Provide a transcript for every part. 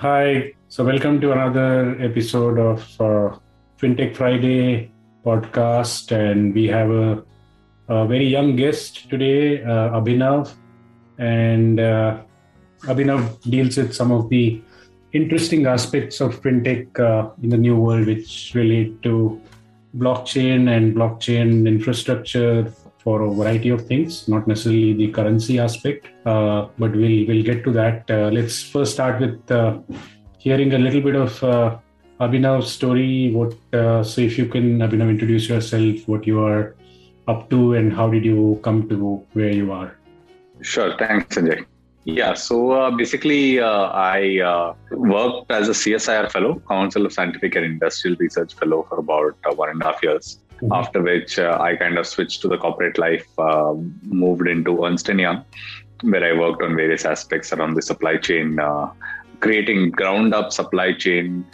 Hi. So, welcome to another episode of uh, FinTech Friday podcast. And we have a, a very young guest today, uh, Abhinav. And uh, Abhinav deals with some of the interesting aspects of FinTech uh, in the new world, which relate to blockchain and blockchain infrastructure for a variety of things, not necessarily the currency aspect, uh, but we'll we'll get to that. Uh, let's first start with uh, hearing a little bit of uh, Abhinav's story. What uh, so if you can, Abhinav, introduce yourself, what you are up to, and how did you come to where you are? Sure, thanks, Sanjay. Yeah, so uh, basically, uh, I uh, worked as a CSIR fellow, Council of Scientific and Industrial Research fellow, for about uh, one and a half years. Mm-hmm. After which, uh, I kind of switched to the corporate life, uh, moved into Ernst Young, where I worked on various aspects around the supply chain, creating ground up supply chain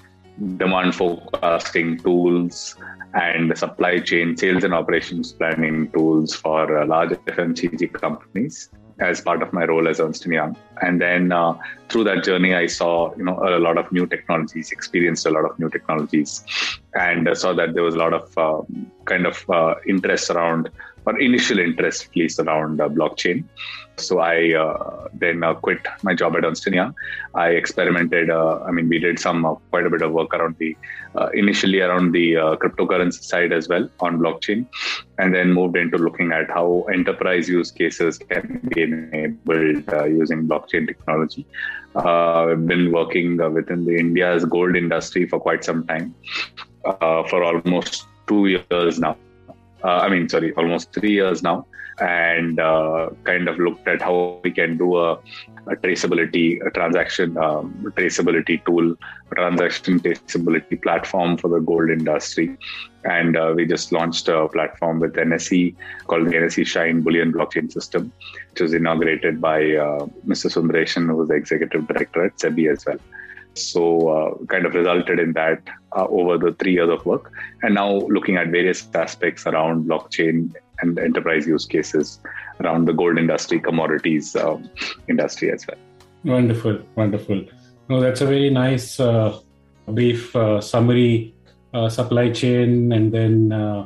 demand forecasting tools and the supply chain sales and operations planning tools for large FMCG companies as part of my role as Ernst & Young. And then uh, through that journey, I saw you know a lot of new technologies, experienced a lot of new technologies, and saw that there was a lot of uh, kind of uh, interest around, or initial interest at least around uh, blockchain. So I uh, then uh, quit my job at Ernst Young. I experimented. Uh, I mean, we did some uh, quite a bit of work around the uh, initially around the cryptocurrency side as well on blockchain, and then moved into looking at how enterprise use cases can be enabled using blockchain technology. I've been working within the India's gold industry for quite some time, for almost two years now. I mean, sorry, almost three years now and uh, kind of looked at how we can do a, a traceability, a transaction um, traceability tool, transaction traceability platform for the gold industry. And uh, we just launched a platform with NSE called the NSE Shine Bullion Blockchain System, which was inaugurated by uh, Mr. Sundaresan, who was the executive director at SEBI as well. So, uh, kind of resulted in that uh, over the three years of work. And now looking at various aspects around blockchain and enterprise use cases around the gold industry, commodities um, industry as well. Wonderful, wonderful. No, that's a very nice uh, brief uh, summary. Uh, supply chain, and then uh,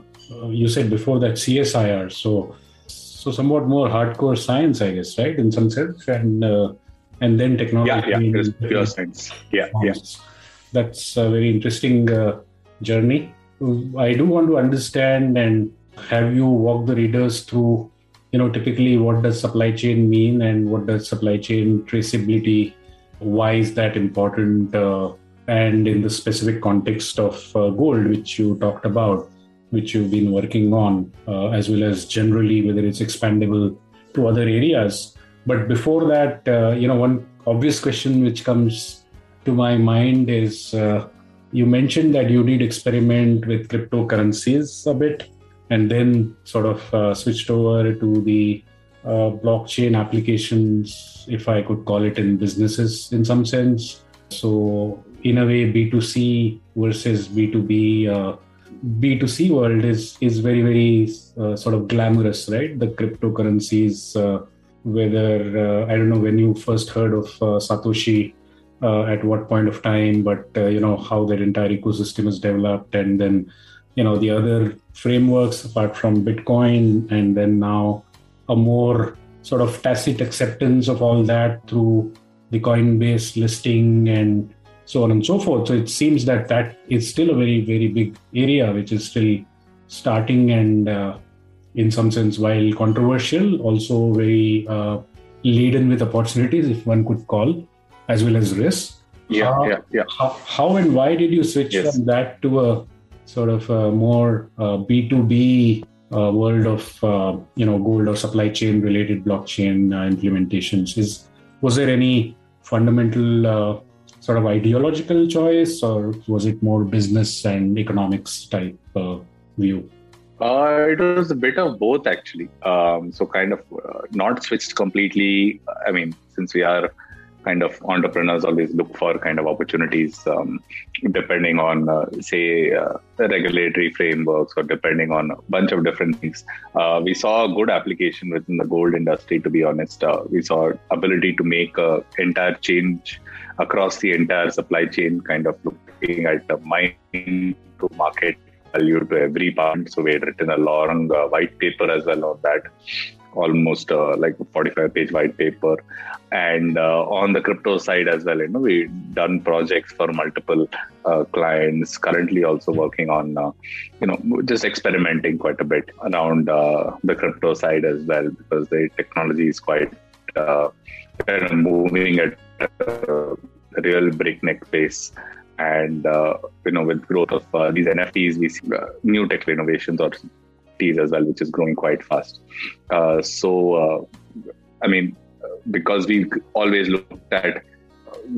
you said before that CSIR. So, so somewhat more hardcore science, I guess, right? In some sense, and and then technology. Yeah, yeah, pure science. Yeah, yeah. That's a very interesting uh, journey. I do want to understand and have you walked the readers through you know typically what does supply chain mean and what does supply chain traceability why is that important uh, and in the specific context of uh, gold which you talked about which you've been working on uh, as well as generally whether it's expandable to other areas but before that uh, you know one obvious question which comes to my mind is uh, you mentioned that you did experiment with cryptocurrencies a bit and then sort of uh, switched over to the uh, blockchain applications, if I could call it, in businesses in some sense. So, in a way, B2C versus B2B. Uh, B2C world is is very very uh, sort of glamorous, right? The cryptocurrencies, uh, whether uh, I don't know when you first heard of Satoshi, at what point of time, but you know how that entire ecosystem is developed, and then you know the other frameworks apart from bitcoin and then now a more sort of tacit acceptance of all that through the coinbase listing and so on and so forth. So it seems that that is still a very very big area which is still starting and uh, in some sense while controversial also very uh, laden with opportunities if one could call as well as risks yeah how, yeah yeah how, how and why did you switch yes. from that to a sort of a more uh, B2B uh, world of uh, you know gold or supply chain related blockchain uh, implementations. Is was there any fundamental uh, sort of ideological choice, or was it more business and economics type uh, it was a bit of both actually. Um, so kind of not switched completely. I mean, since we are kind of entrepreneurs always look for kind of opportunities um, depending on uh, say uh, regulatory frameworks or depending on a bunch of different things uh, we saw a good application within the gold industry to be honest uh, we saw ability to make a entire change across the entire supply chain kind of looking at the mine to market value to every part so we had written a long uh, white paper as well on that. Almost uh, like a 45 page white paper. And uh, on the crypto side as well you know we done projects for multiple uh, clients. Currently also working on uh, you know just experimenting quite a bit around uh, the crypto side as well because the technology is quite kind of moving at a real breakneck pace and you know with growth of these nfts we see new tech innovations or as well, which is growing quite fast. Uh, so, uh, I mean, because we always looked at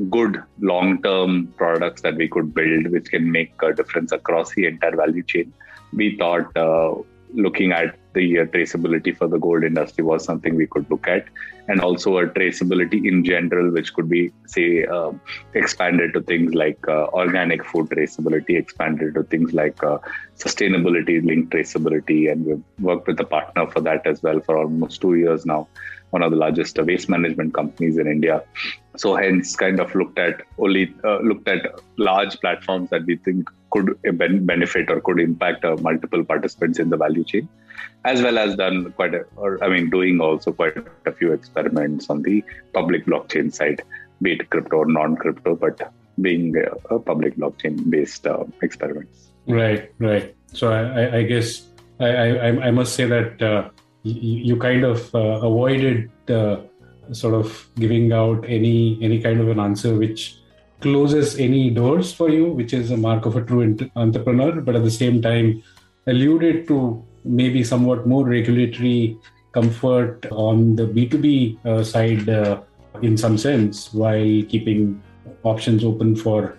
good long-term products that we could build, which can make a difference across the entire value chain, we thought uh, looking at the uh, traceability for the gold industry was something we could look at and also a traceability in general which could be say uh, expanded to things like uh, organic food traceability expanded to things like uh, sustainability linked traceability and we've worked with a partner for that as well for almost two years now one of the largest waste management companies in India. So hence, kind of looked at only uh, looked at large platforms that we think could benefit or could impact uh, multiple participants in the value chain, as well as done quite a, or I mean, doing also quite a few experiments on the public blockchain side, be it crypto or non-crypto, but being a, public blockchain-based uh, experiments. Right, right. So I, I guess I, I, I must say that uh, you, you kind of uh, avoided sort of giving out any any kind of an answer which closes any doors for you, which is a mark of a true entrepreneur, but at the same time alluded to maybe somewhat more regulatory comfort on the B2B uh, side uh, in some sense, while keeping options open for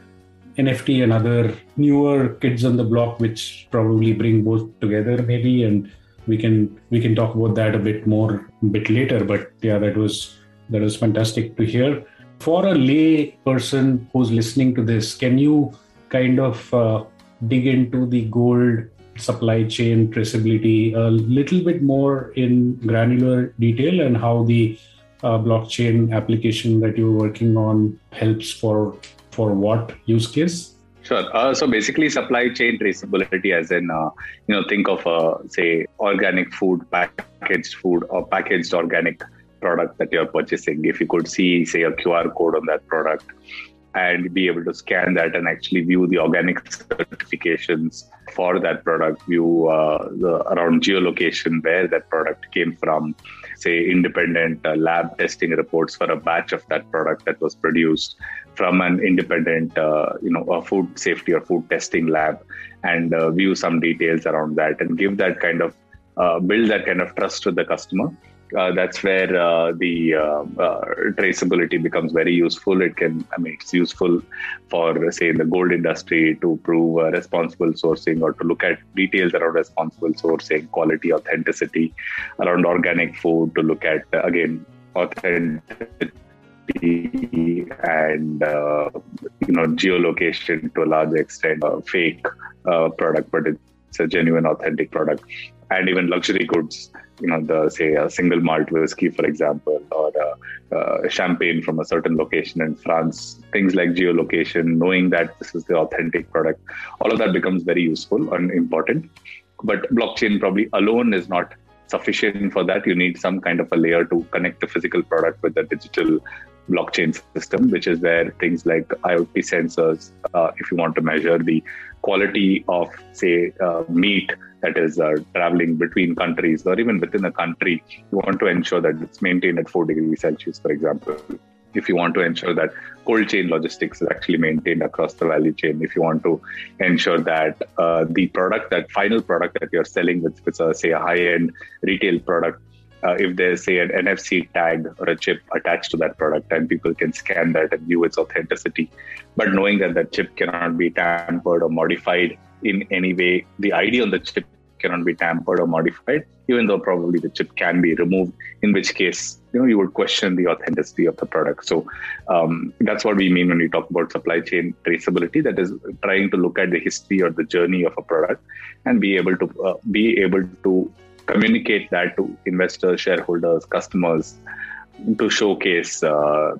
NFT and other newer kids on the block, which probably bring both together maybe and we can we can talk about that a bit more a bit later but yeah that was that was fantastic to hear for a lay person who's listening to this can you kind of uh, dig into the gold supply chain traceability a little bit more in granular detail and how the uh, blockchain application that you're working on helps for for what use case Sure. Uh, so basically, supply chain traceability, as in, uh, you know, think of, uh, say, organic food, packaged food, or packaged organic product that you're purchasing. If you could see, say, a QR code on that product and be able to scan that and actually view the organic certifications for that product, view uh, the, around geolocation, where that product came from, say, independent uh, lab testing reports for a batch of that product that was produced from an independent, uh, you know, a food safety or food testing lab, and uh, view some details around that, and give that kind of uh, build that kind of trust with the customer. Uh, that's where uh, the uh, traceability becomes very useful. It can, I mean, it's useful for, say, the gold industry to prove responsible sourcing or to look at details around responsible sourcing, quality, authenticity, around organic food, to look at, again, authenticity and uh, you know geolocation to a large extent uh, fake uh, product but it's a genuine authentic product and even luxury goods you know the say a single malt whiskey for example or a, a champagne from a certain location in france things like geolocation knowing that this is the authentic product all of that becomes very useful and important. But blockchain probably alone is not sufficient for that. You need some kind of a layer to connect the physical product with the digital blockchain system, which is where things like IoT sensors, uh, if you want to measure the quality of, say, uh, meat that is uh, traveling between countries or even within a country, you want to ensure that it's maintained at 4 degrees Celsius, for example. If you want to ensure that cold chain logistics is actually maintained across the value chain, if you want to ensure that uh, the product, that final product that you're selling, which is, uh, say, a high end retail product, uh, if there's say an NFC tag or a chip attached to that product, and people can scan that and view its authenticity. But knowing that that chip cannot be tampered or modified in any way, the ID on the chip cannot be tampered or modified, even though probably the chip can be removed, in which case, you know, you would question the authenticity of the product. So um, that's what we mean when we talk about supply chain traceability. That is trying to look at the history or the journey of a product and be able to uh, be able to communicate that to investors, shareholders, customers, to showcase uh,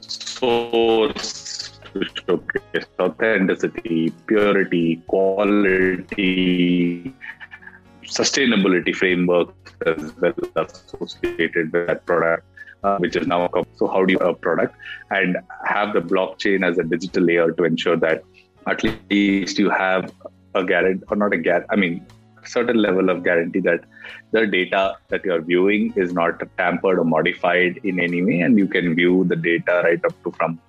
source to showcase authenticity, purity, quality, sustainability framework as well associated with that product, uh, which is now so how do you a product and have the blockchain as a digital layer to ensure that at least you have a guarantee or not a guarantee. I mean, certain level of guarantee that the data that you are viewing is not tampered or modified in any way, and you can view the data right up to from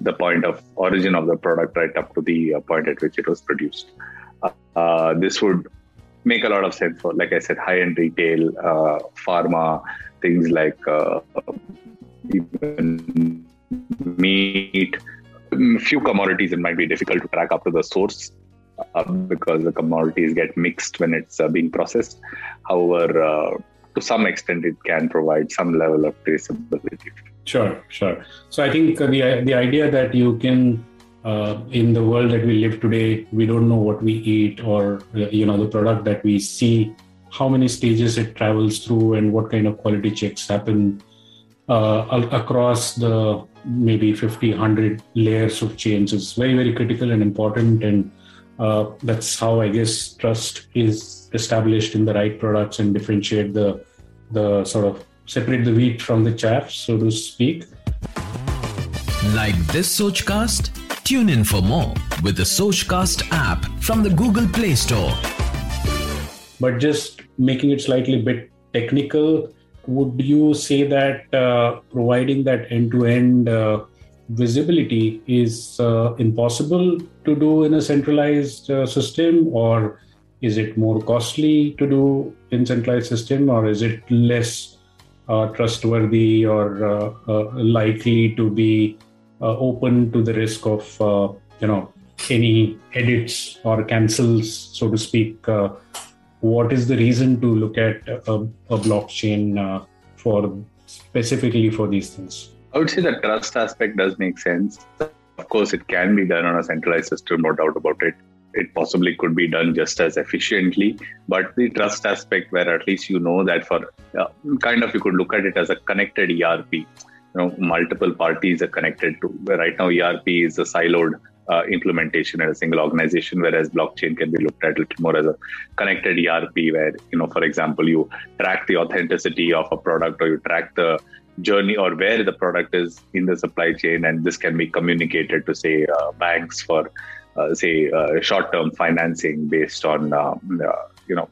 the point of origin of the product right up to the uh, point at which it was produced. Uh, this would make a lot of sense for, like I said, high-end retail, uh, pharma, things like uh, meat. Few commodities it might be difficult to track up to the source uh, because the commodities get mixed when it's uh, being processed. However, uh, to some extent, it can provide some level of traceability. Sure, sure. So I think the the idea that you can uh, in the world that we live today, we don't know what we eat or you know the product that we see, how many stages it travels through, and what kind of quality checks happen uh, across the maybe 50 100 layers of chains is very very critical and important and uh, that's how I guess trust is established in the right products and differentiate the the sort of separate the wheat from the chaff, so to speak. Like this Sochcast? Tune in for more with the Sochcast app from the Google Play Store. But just making it slightly bit technical, would you say that uh, providing that end-to-end uh, visibility is uh, impossible to do in a centralized uh, system or is it more costly to do in centralized system or is it less uh, trustworthy or uh, uh, likely to be uh, open to the risk of you know any edits or cancels so to speak? What is the reason to look at a, a blockchain for specifically for these things I would say the trust aspect does make sense. Of course, it can be done on a centralized system, no doubt about it. It possibly could be done just as efficiently, but the trust aspect, where at least you know that for uh, kind of you could look at it as a connected ERP. You know, multiple parties are connected to. Right now, ERP is a siloed uh, implementation in a single organization, whereas blockchain can be looked at a little more as a connected ERP, where you know, for example, you track the authenticity of a product or you track the journey or where the product is in the supply chain and this can be communicated to say uh, banks for uh, say uh, short term financing based on uh, uh, you know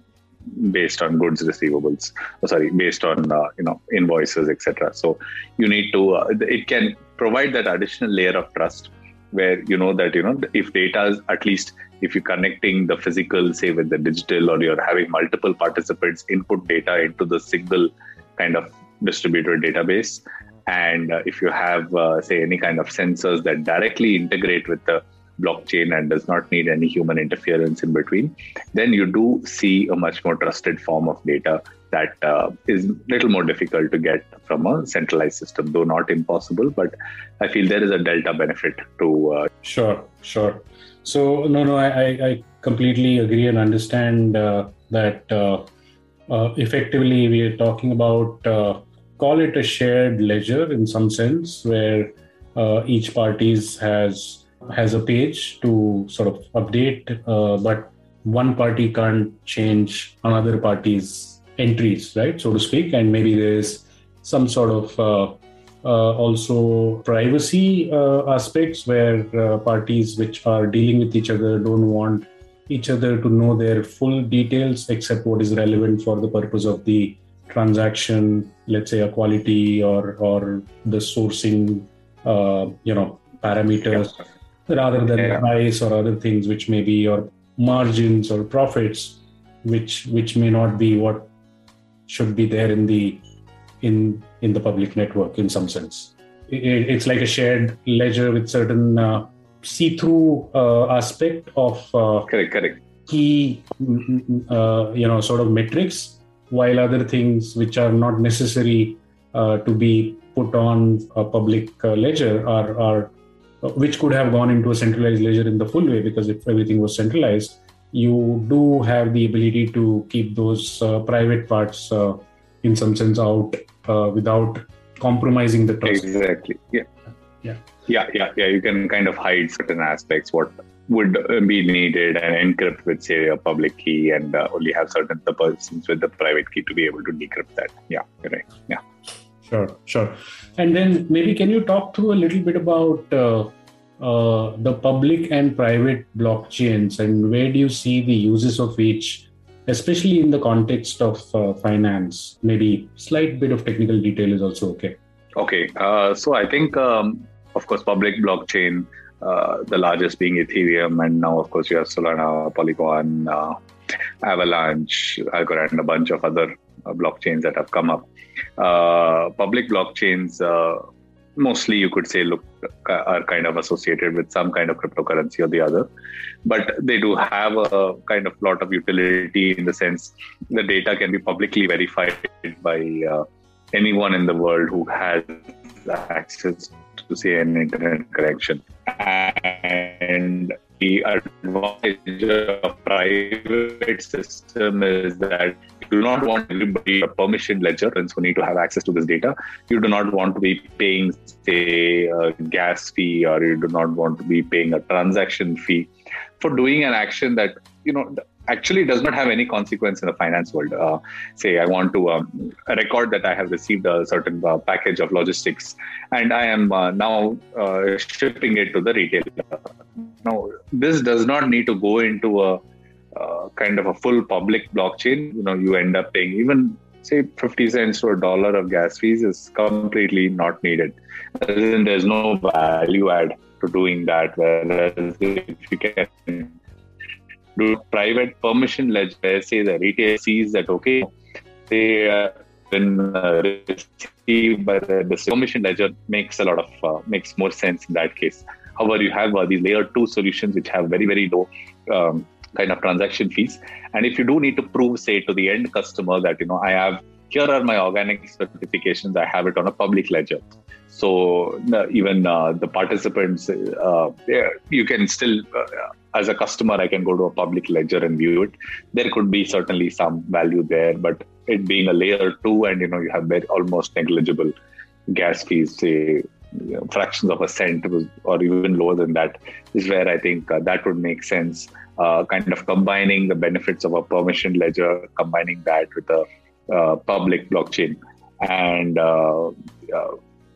based on goods receivables oh, sorry based on uh, you know invoices etc so you need to it can provide that additional layer of trust where you know that you know if data is at least if you're connecting the physical say with the digital or you're having multiple participants input data into the single kind of distributed database. And uh, if you have, uh, say, any kind of sensors that directly integrate with the blockchain and does not need any human interference in between, then you do see a much more trusted form of data that uh, is little more difficult to get from a centralized system, though not impossible. But I feel there is a delta benefit to. Uh, sure, sure. So no, no, I, I completely agree and understand uh, that uh, uh, effectively we are talking about call it a shared ledger in some sense, where uh, each parties has has a page to sort of update, uh, but one party can't change another party's entries, right, so to speak, and maybe there is some sort of uh, uh also privacy uh, aspects where uh, parties which are dealing with each other don't want each other to know their full details except what is relevant for the purpose of the transaction, let's say a quality or or the sourcing, uh, you know, parameters, yeah. rather than yeah. price or other things which may be your margins or profits, which which may not be what should be there in the in in the public network in some sense. It, it's like a shared ledger with certain uh, see-through uh, aspect of uh, correct correct key, uh, you know, sort of metrics, while other things which are not necessary uh, to be put on a public uh, ledger are, are which could have gone into a centralized ledger in the full way because if everything was centralized, you do have the ability to keep those uh, private parts uh, in some sense out uh, without compromising the trust. Exactly. Yeah. Yeah. Yeah. Yeah. Yeah. You can kind of hide certain aspects. What would be needed and encrypt with say a public key and uh, only have certain the persons with the private key to be able to decrypt that. Yeah right. Yeah. Sure sure. And then maybe can you talk through a little bit about uh, uh, the public and private blockchains and where do you see the uses of each especially in the context of uh, finance? Maybe slight bit of technical detail is also okay. Okay uh, so i think um, of course public blockchain uh, the largest being Ethereum, and now of course you have Solana, Polygon, uh, Avalanche, Algorand, and a bunch of other uh, blockchains that have come up. Uh, public blockchains, uh, mostly you could say, look are kind of associated with some kind of cryptocurrency or the other, but they do have a kind of lot of utility in the sense the data can be publicly verified by anyone in the world who has access to say an internet connection. And the advantage of private system is that you do not want everybody a permission ledger and so need to have access to this data. You do not want to be paying, say, a gas fee or you do not want to be paying a transaction fee for doing an action that, you know, actually does not have any consequence in the finance world. Uh, say I want to um, record that I have received a certain uh, package of logistics, and I am uh, now uh, shipping it to the retailer. Now, this does not need to go into a uh, kind of a full public blockchain. You know, you end up paying even say 50 cents to a dollar of gas fees is completely not needed. There's no value add to doing that. Whereas if you can do private permission ledger, say the retail sees that okay, they uh, been uh, received by the, the permission ledger makes a lot of uh, makes more sense in that case. However, you have uh, these layer two solutions which have very very low um, kind of transaction fees, and if you do need to prove, say, to the end customer that you know I have here are my organic certifications, I have it on a public ledger. So uh, even uh, the participants, uh, you can still, uh, as a customer, I can go to a public ledger and view it. There could be certainly some value there, but it being a layer two, and you know you have very, almost negligible gas fees, say you know, fractions of a cent, or even lower than that, is where I think uh, that would make sense. Uh, kind of combining the benefits of a permission ledger, combining that with a public blockchain, and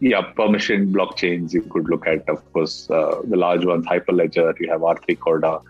yeah, permission blockchains you could look at, of course, uh, the large ones, Hyperledger, you have R3 Corda.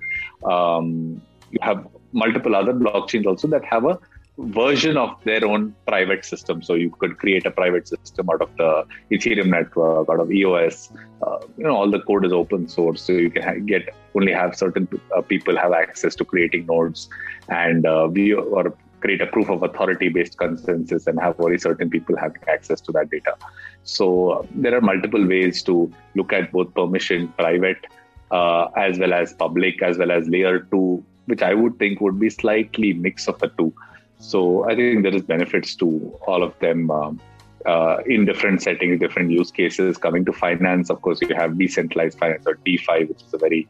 Um, you have multiple other blockchains also that have a version of their own private system. So you could create a private system out of the Ethereum network, out of EOS. Uh, you know, all the code is open source, so you can get only have certain uh, people have access to creating nodes and uh, view or create a proof of authority based consensus and have very certain people having access to that data. So there are multiple ways to look at both permission, private, uh, as well as public, as well as layer two, which I would think would be slightly mix of the two. So I think there is benefits to all of them. Um, uh, in different settings, different use cases. Coming to finance, of course, you have decentralized finance or DeFi, which is a very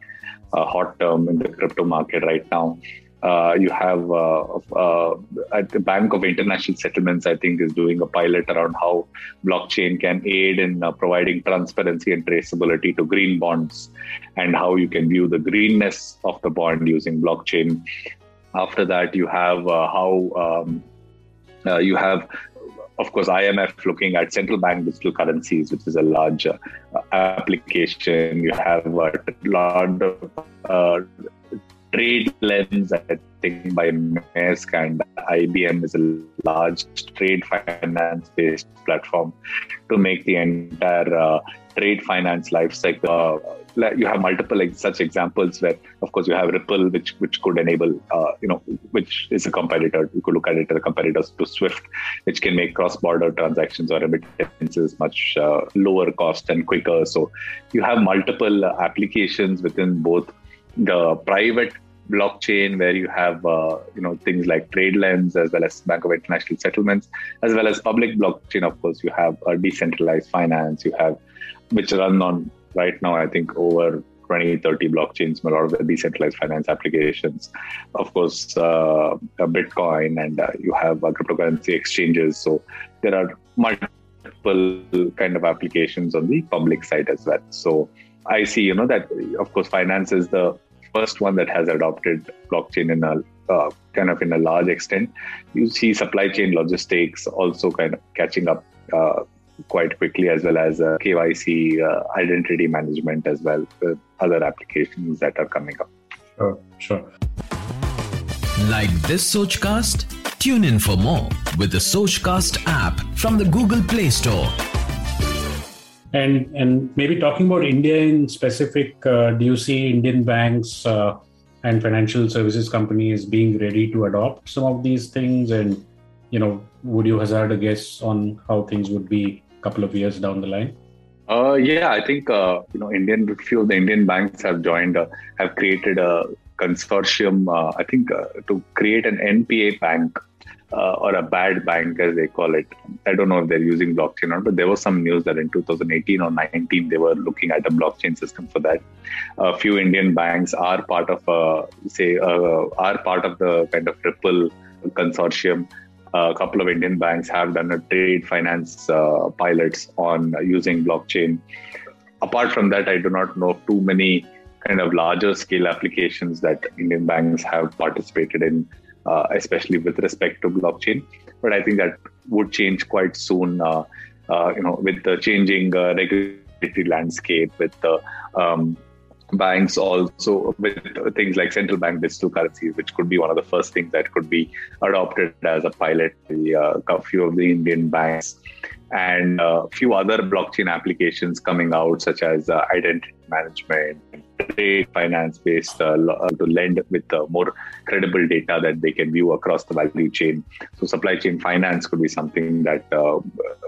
uh, hot term in the crypto market right now. Uh, you have uh, uh, the Bank of International Settlements, I think, is doing a pilot around how blockchain can aid in uh, providing transparency and traceability to green bonds, and how you can view the greenness of the bond using blockchain. After that, you have how um, you have of course, IMF looking at central bank digital currencies, which is a large uh, application. You have a lot of uh, TradeLens, I think, by Maersk and IBM is a large trade finance based platform to make the entire uh, trade finance life cycle. Uh, you have multiple like, such examples where, of course, you have Ripple, which which could enable, uh, you know, which is a competitor. You could look at it as a competitor to Swift, which can make cross-border transactions or remittances much uh, lower cost and quicker. So you have multiple applications within both the private blockchain where you have uh, you know things like TradeLens as well as Bank of International Settlements, as well as public blockchain. Of course, you have uh, decentralized finance. You have which run on right now. I think over 20, 30 blockchains, a lot of the decentralized finance applications. Of course, uh, Bitcoin, and uh, you have uh, cryptocurrency exchanges. So there are multiple kind of applications on the public side as well. So I see, you know, that of course, finance is the first one that has adopted blockchain in a uh, kind of in a large extent. You see supply chain logistics also kind of catching up uh, quite quickly, as well as uh, KYC, uh, identity management, as well with other applications that are coming up. Sure, sure. Like this Sochcast? Tune in for more with the Sochcast app from the Google Play Store. And and maybe talking about India in specific, uh, do you see Indian banks uh, and financial services companies being ready to adopt some of these things? And you know, would you hazard a guess on how things would be a couple of years down the line? Uh, yeah, I think uh, you know Indian few of the Indian banks have joined, uh, have created a consortium. Uh, I think uh, to create an NPA bank uh, or a bad bank, as they call it. I don't know if they're using blockchain or not, but there was some news that in 2018 or 19 they were looking at a blockchain system for that. A few Indian banks are part of, uh, say, uh, are part of the kind of Ripple consortium. a couple of Indian banks have done a trade finance uh, pilots on using blockchain. Apart from that, I do not know too many kind of larger scale applications that Indian banks have participated in uh, especially with respect to blockchain. But I think that would change quite soon. Uh, uh, you know, with the changing regulatory landscape, with the um, banks also with things like central bank digital currencies, which could be one of the first things that could be adopted as a pilot. The, uh, a few of the Indian banks and a few other blockchain applications coming out, such as uh, identity management, trade finance based uh, uh, to lend with uh, more credible data that they can view across the value chain. So, supply chain finance could be something that uh,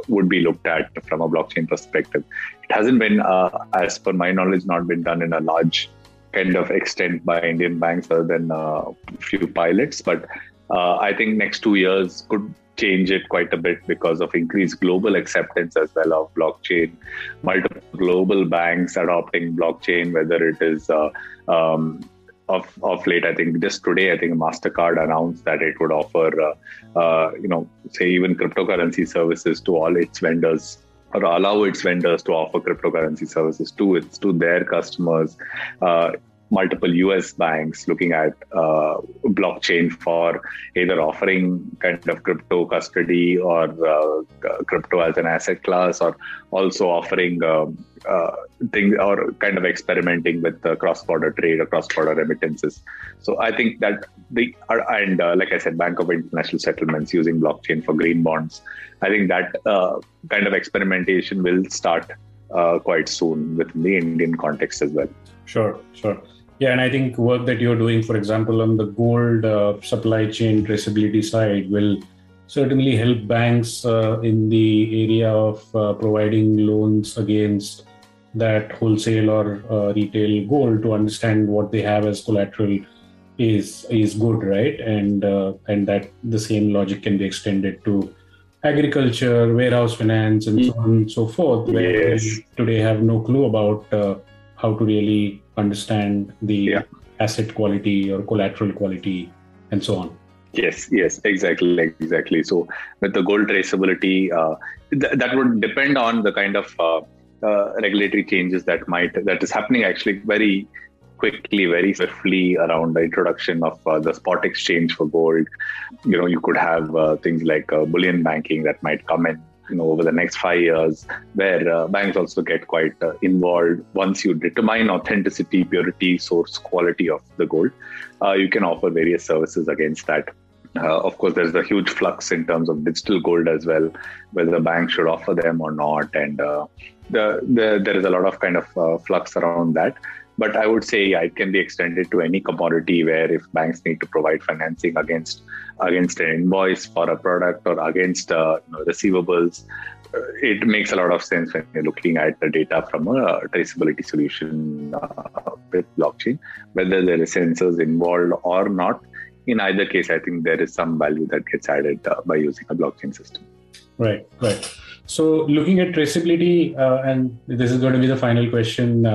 would be looked at from a blockchain perspective. It hasn't been, uh, as per my knowledge, not been done in a large kind of extent by Indian banks other than a few pilots, but I think next two years could change it quite a bit because of increased global acceptance as well of blockchain. Multiple global banks adopting blockchain, whether it is uh, um, of, of late, I think just today, I think Mastercard announced that it would offer, uh, uh, you know, say even cryptocurrency services to all its vendors or allow its vendors to offer cryptocurrency services to its to their customers. Uh, multiple US banks looking at uh, blockchain for either offering kind of crypto custody or uh, crypto as an asset class, or also offering um, uh, things or kind of experimenting with cross-border trade or cross-border remittances. So I think that the and uh, like I said, Bank of International Settlements using blockchain for green bonds. I think that uh, kind of experimentation will start uh, quite soon within the Indian context as well. Sure, sure. Yeah, and I think work that you're doing, for example, on the gold uh, supply chain traceability side, will certainly help banks uh, in the area of uh, providing loans against that wholesale or uh, retail gold to understand what they have as collateral is is good, right? And uh, and that the same logic can be extended to agriculture, warehouse finance, and so on and so forth, where yes. today have no clue about uh, how to really understand the yeah. asset quality or collateral quality and so on. Yes yes exactly exactly. So with the gold traceability uh, th- that would depend on the kind of uh, uh, regulatory changes that might that is happening actually very quickly very swiftly around the introduction of uh, the spot exchange for gold. You know you could have uh, things like uh, bullion banking that might come in you know over the next five years where uh, banks also get quite uh, involved once you determine authenticity purity source quality of the gold. Uh, you can offer various services against that. Uh, of course there's a huge flux in terms of digital gold as well whether the bank should offer them or not. And uh, the, the, there is a lot of kind of flux around that but I would say yeah, it can be extended to any commodity where if banks need to provide financing against against an invoice for a product or against uh, you know, receivables, it makes a lot of sense when you're looking at the data from a traceability solution uh, with blockchain, whether there is sensors involved or not. In either case, I think there is some value that gets added uh, by using a blockchain system. Right, right. So, looking at traceability, uh, and this is going to be the final question.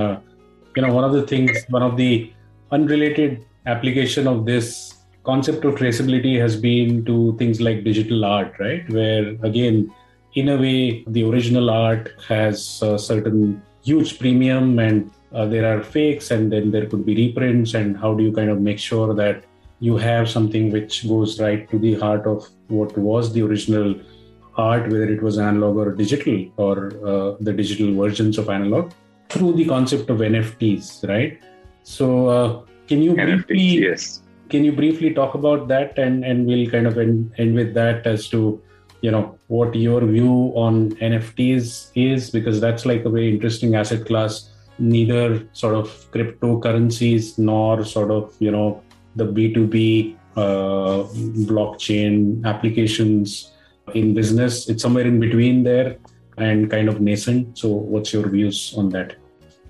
You know, one of the things, one of the unrelated application of this concept of traceability has been to things like digital art, right? Where again, in a way, the original art has a certain huge premium and uh, there are fakes and then there could be reprints. And how do you kind of make sure that you have something which goes right to the heart of what was the original art, whether it was analog or digital or uh, the digital versions of analog through the concept of NFTs, right? So, uh, can you NFTs, briefly yes. can you briefly talk about that and and we'll kind of end, end with that as to you know what your view on nfts is? Because that's like a very interesting asset class. Neither sort of cryptocurrencies nor sort of you know the b2b uh, blockchain applications in business. It's somewhere in between there and kind of nascent. So what's your views on that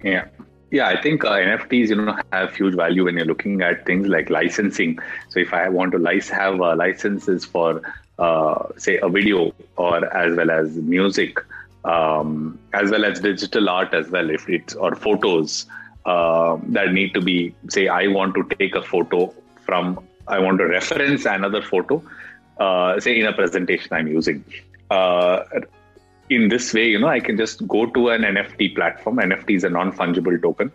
yeah yeah, I think uh, NFTs, you know, have huge value when you're looking at things like licensing. So if I want to lic- have uh, licenses for, uh, say, a video or as well as music, um, as well as digital art as well, if it's or photos uh, that need to be, say, I want to take a photo from, I want to reference another photo, uh, say in a presentation I'm using uh, in this way, you know, I can just go to an NFT platform. NFT is a non-fungible token,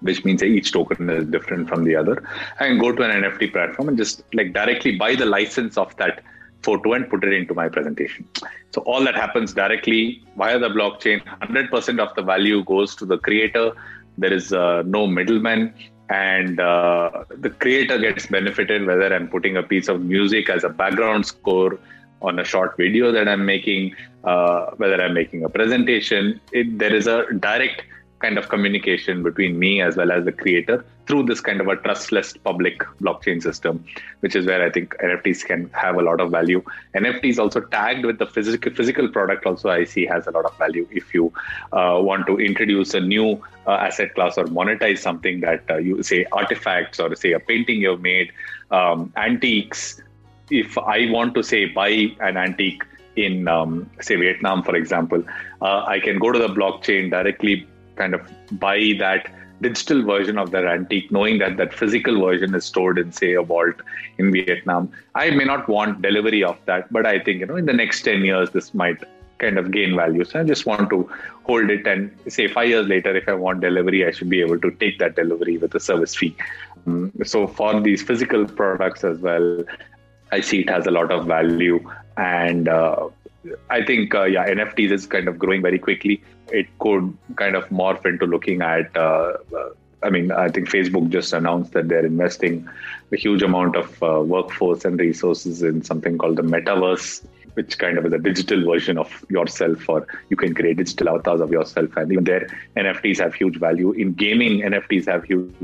which means each token is different from the other. I can go to an NFT platform and just like directly buy the license of that photo and put it into my presentation. So all that happens directly via the blockchain. 100% of the value goes to the creator. There is uh, no middleman and uh, the creator gets benefited whether i'm putting a piece of music as a background score on a short video that I'm making, uh, whether I'm making a presentation, it, there is a direct kind of communication between me as well as the creator through this kind of a trustless public blockchain system, which is where I think NFTs can have a lot of value. NFTs also tagged with the physical physical product also I see has a lot of value if you uh, want to introduce a new uh, asset class or monetize something that uh, you say artifacts or say a painting you've made, um, antiques if I want to say buy an antique in um, say Vietnam, for example, uh, I can go to the blockchain directly, kind of buy that digital version of that antique, knowing that that physical version is stored in say a vault in Vietnam. I may not want delivery of that, but I think you know in the next ten years this might kind of gain value. So I just want to hold it and say five years later, if I want delivery, I should be able to take that delivery with a service fee. Um, so for these physical products as well, I see it has a lot of value, and uh, I think uh, yeah, NFTs is kind of growing very quickly. It could kind of morph into looking at. Uh, uh I mean, I think Facebook just announced that they're investing a huge amount of uh, workforce and resources in something called the metaverse, which kind of is a digital version of yourself, or you can create digital avatars of yourself. And even there, NFTs have huge value. In gaming, NFTs have huge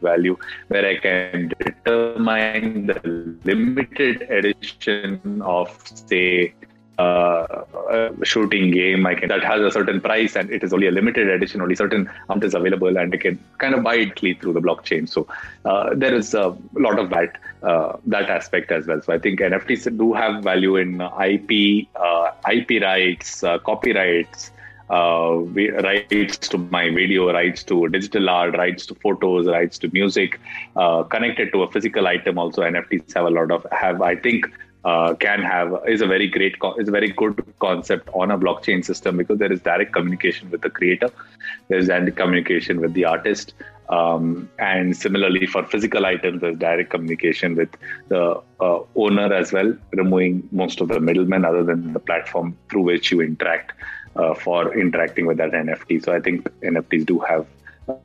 value where I can determine the limited edition of, say, uh, a shooting game. I can that has a certain price and it is only a limited edition only certain amount is available and I can kind of buy it through the blockchain. So uh, there is a lot of that uh, that aspect as well. So I think NFTs do have value in IP uh, IP rights uh, copyrights uh, rights to my video, rights to digital art, rights to photos, rights to music, uh, connected to a physical item. Also, NFTs have a lot of have. I think uh, can have is a very great is a very good concept on a blockchain system because there is direct communication with the creator, there is direct communication with the artist, um, and similarly for physical items, there's direct communication with the uh, owner as well, removing most of the middlemen other than the platform through which you interact uh, for interacting with that NFT. So I think NFTs do have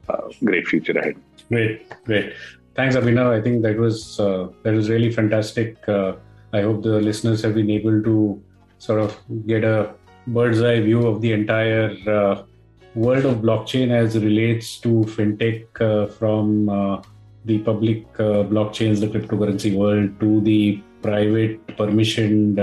a great future ahead. Great, great. Thanks, Abhinav. I think that was uh, that was really fantastic. Uh, I hope the listeners have been able to sort of get a bird's eye view of the entire uh, world of blockchain as relates to fintech uh, from uh, the public blockchains, the cryptocurrency world, to the private permissioned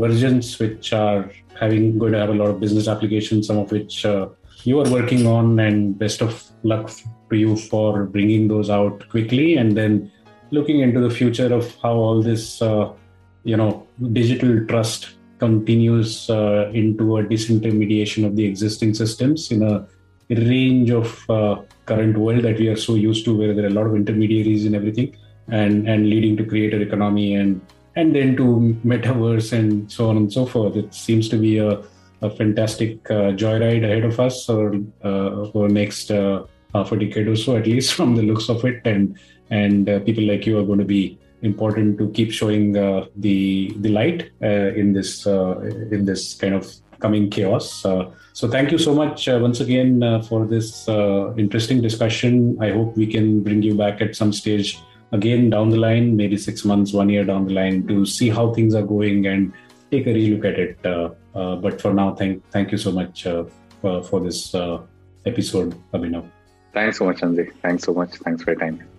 versions which are having going to have a lot of business applications, some of which uh, you are working on, and best of luck to you for bringing those out quickly, and then looking into the future of how all this, uh, you know, digital trust continues uh, into a disintermediation of the existing systems in a range of uh, current world that we are so used to, where there are a lot of intermediaries in everything, and and leading to creator economy and and then to metaverse and so on and so forth. It seems to be a, a fantastic uh, joyride ahead of us or uh, for next uh, half a decade or so, at least from the looks of it. And and uh, people like you are going to be important to keep showing uh, the the light uh, in this in this kind of coming chaos. so thank you so much once again for this interesting discussion. I hope we can bring you back at some stage again down the line, maybe six months, one year down the line, to see how things are going and take a relook at it. Uh, uh, but for now, thank thank you so much uh, for, for, this episode, Abhinav. Thanks so much, Anjay. Thanks so much. Thanks for your time.